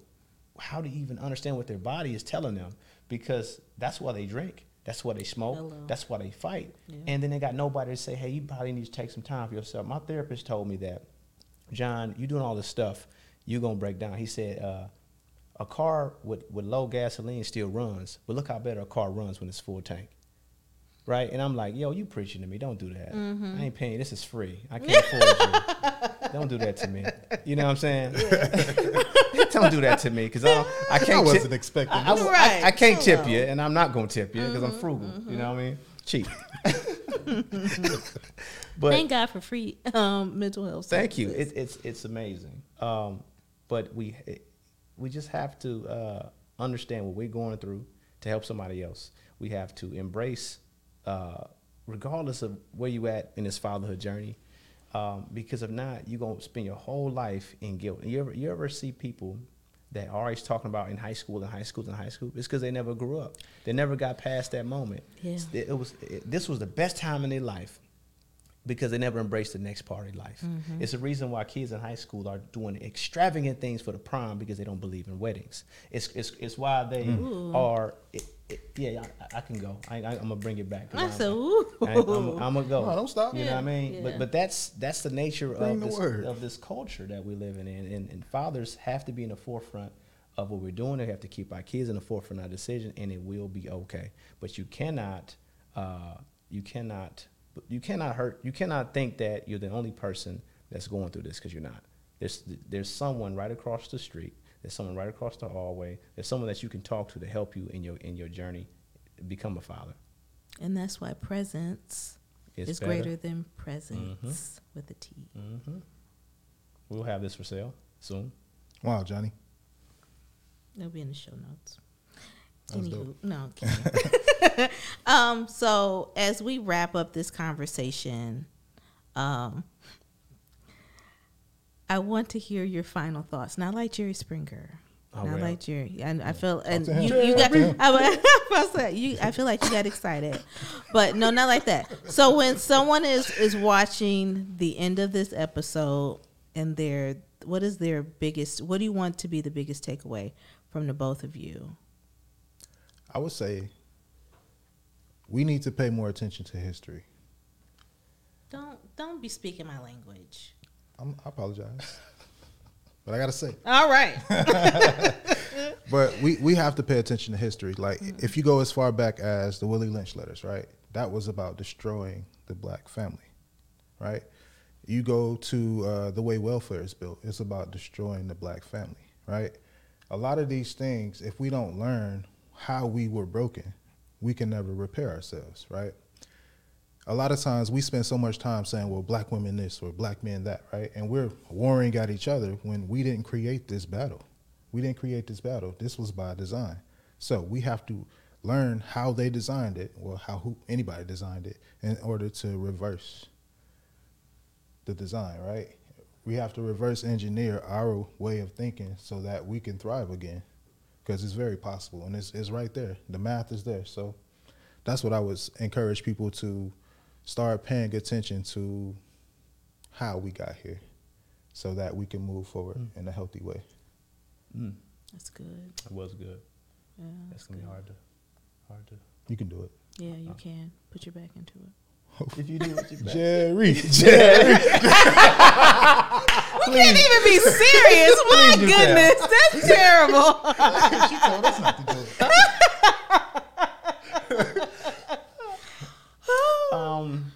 C: how to even understand what their body is telling them? Because that's why they drink. That's why they smoke.
A: Hello.
C: That's why they fight.
A: Yeah.
C: And then they got nobody to say, hey, you probably need to take some time for yourself. My therapist told me that, John, you're doing all this stuff, you're going to break down. He said, uh, a car with, with low gasoline still runs, but look how better a car runs when it's full tank. Right? And I'm like, yo, you preaching to me. Don't do that.
A: Mm-hmm.
C: I ain't paying. This is free. I can't afford you. Don't do that to me. You know what I'm saying? don't do that to me because I, don't- I can't.
B: I wasn't expecting
C: I, I,
B: this.
C: I-
A: Right.
C: I can't tip you, and I'm not going to tip you because I'm frugal. You know what I mean? Cheap. but
A: Thank God for free um, mental health.
C: Thank you. It, it's it's amazing. Um, but we it, we just have to uh, understand what we're going through to help somebody else. We have to embrace, uh, regardless of where you at in this fatherhood journey. Um, because if not, you're gonna spend your whole life in guilt. You ever you ever see people that are always talking about in high school and high school and high school? It's because they never grew up. They never got past that moment.
A: Yeah.
C: It, it was it, this was the best time in their life because they never embraced the next part of life.
A: Mm-hmm.
C: It's the reason why kids in high school are doing extravagant things for the prom because they don't believe in weddings. It's it's, it's why they are. It, it, yeah, I, I can go. I, I, I'm gonna bring it back.
A: I
C: I'm-
A: said, ooh.
C: I, am gonna go.
B: No, don't stop.
C: You know what I mean?
A: Yeah.
C: But but that's that's the nature
B: Bring
C: of
B: the
C: this,
B: word.
C: of this culture that we're living in, and, and fathers have to be in the forefront of what we're doing. They have to keep our kids in the forefront of our decision, and it will be okay. But you cannot, uh, you cannot, you cannot hurt. You cannot think that you're the only person that's going through this because you're not. There's there's someone right across the street. There's someone right across the hallway. There's someone that you can talk to to help you in your in your journey, become a father.
A: And that's why presence
C: It's
A: is
C: better.
A: greater than presence with a T.
C: hmm We'll have this for sale soon.
B: Wow, Johnny.
A: It'll be in the show notes. Anywho, no, I'm kidding. um, so as we wrap up this conversation, um, I want to hear your final thoughts. Not like Jerry Springer.
C: Oh,
A: not
C: well.
A: like Jerry. And I feel and you, you got. I, you, I feel like you got excited. But no, not like that. So when someone is is watching the end of this episode and they're what is their biggest what do you want to be the biggest takeaway from the both of you?
B: I would say we need to pay more attention to history.
A: Don't don't be speaking my language.
B: I'm, I apologize, but I gotta say.
A: All right.
B: But we, we have to pay attention to history. Like if you go as far back as the Willie Lynch letters, right? That was about destroying the black family, right? You go to uh, the way welfare is built, it's about destroying the black family, right? A lot of these things, if we don't learn how we were broken, we can never repair ourselves, right? A lot of times we spend so much time saying, well, black women this or black men that, right? And we're warring at each other when we didn't create this battle. We didn't create this battle. This was by design. So we have to learn how they designed it, or how who, anybody designed it, in order to reverse the design, right? We have to reverse engineer our way of thinking so that we can thrive again, because it's very possible and it's, it's right there. The math is there. So that's what I would encourage people to start paying attention to how we got here so that we can move forward
C: Mm.
B: in a healthy way.
C: Mm,
A: That's good.
C: it was good.
A: Yeah,
C: That's gonna be hard to, hard to.
B: You can do it.
A: yeah, you can put your back into it.
C: If you do it, you
B: Jerry, Jerry.
A: You can't even be serious. My
C: do
A: goodness, that's terrible.
B: she told us not to do it.
C: Um,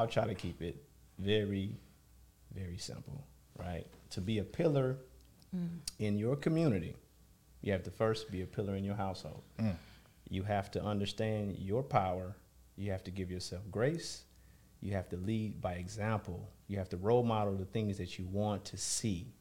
C: I'll, I'll try to keep it very, very simple, right? To be a pillar in your community, you have to first be a pillar in your household.
B: Mm.
C: You have to understand your power. You have to give yourself grace. You have to lead by example. You have to role model the things that you want to see,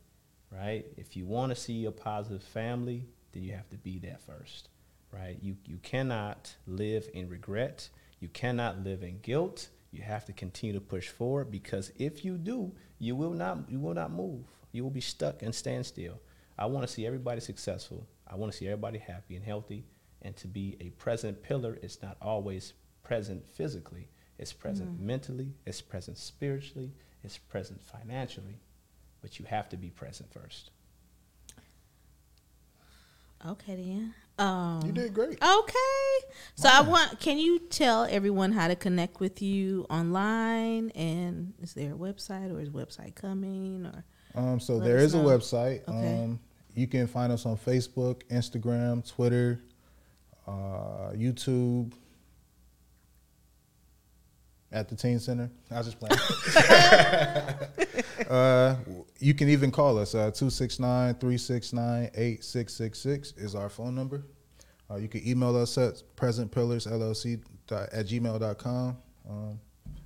C: right? If you want to see a positive family, then you have to be that first, right? You, you cannot live in regret. You cannot live in guilt. You have to continue to push forward because if you do, you will not, you will not move. You will be stuck and stand still. I want to see everybody successful. I want to see everybody happy and healthy. And to be a present pillar it's not always present physically. It's present mm-hmm. mentally, it's present spiritually, it's present financially. But you have to be present first.
A: Okay then. Um,
B: You did great.
A: Okay. So I want. Can you tell everyone how to connect with you online? And is there a website, or is website coming? Or
B: Um, so there
A: is
B: is a website.
A: Okay.
B: Um, you can find us on Facebook, Instagram, Twitter, uh, YouTube, at the Teen Center. I was just playing. uh, you can even call us. Uh, 269-369-8666 is our phone number. Uh, you can email us at presentpillarsllc at gmail.com. Um,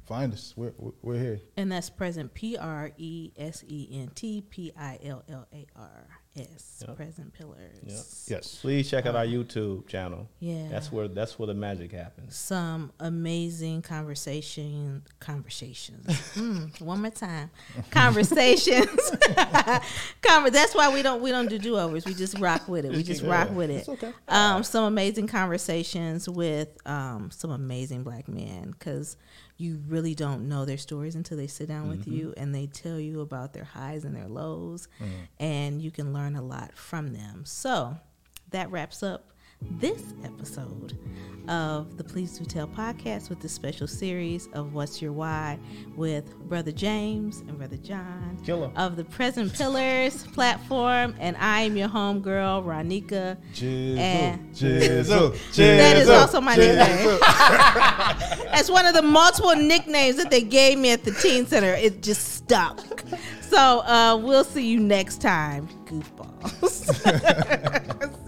B: find us. We're, we're- we're here.
A: and that's present. P R E S E N T P I L L A R S.
C: Yep.
A: Present pillars.
C: Yep.
B: Yes.
C: Please check out our YouTube channel.
A: Yeah.
C: That's where that's where the magic happens.
A: some amazing conversation conversations. Mm, one more time, conversations. Conver- that's why we don't we don't do do overs. We just rock with it. We just rock with it.
B: Okay.
A: Um, some amazing conversations with um, some amazing black men because you really don't know their stories until they sit down with mm-hmm. you and they tell you about their highs and their lows, mm. and you can learn a lot from them. So that wraps up this episode of the Please Do Tell podcast with the special series of What's Your Why with Brother James and Brother John
C: Killer.
A: of the Present Pillars platform, and I am your homegirl, Ronika. And-
B: Jizzle,
A: That is also my nickname. As one of the multiple nicknames that they gave me at the teen center, it just stuck. So uh, we'll see you next time, goofballs.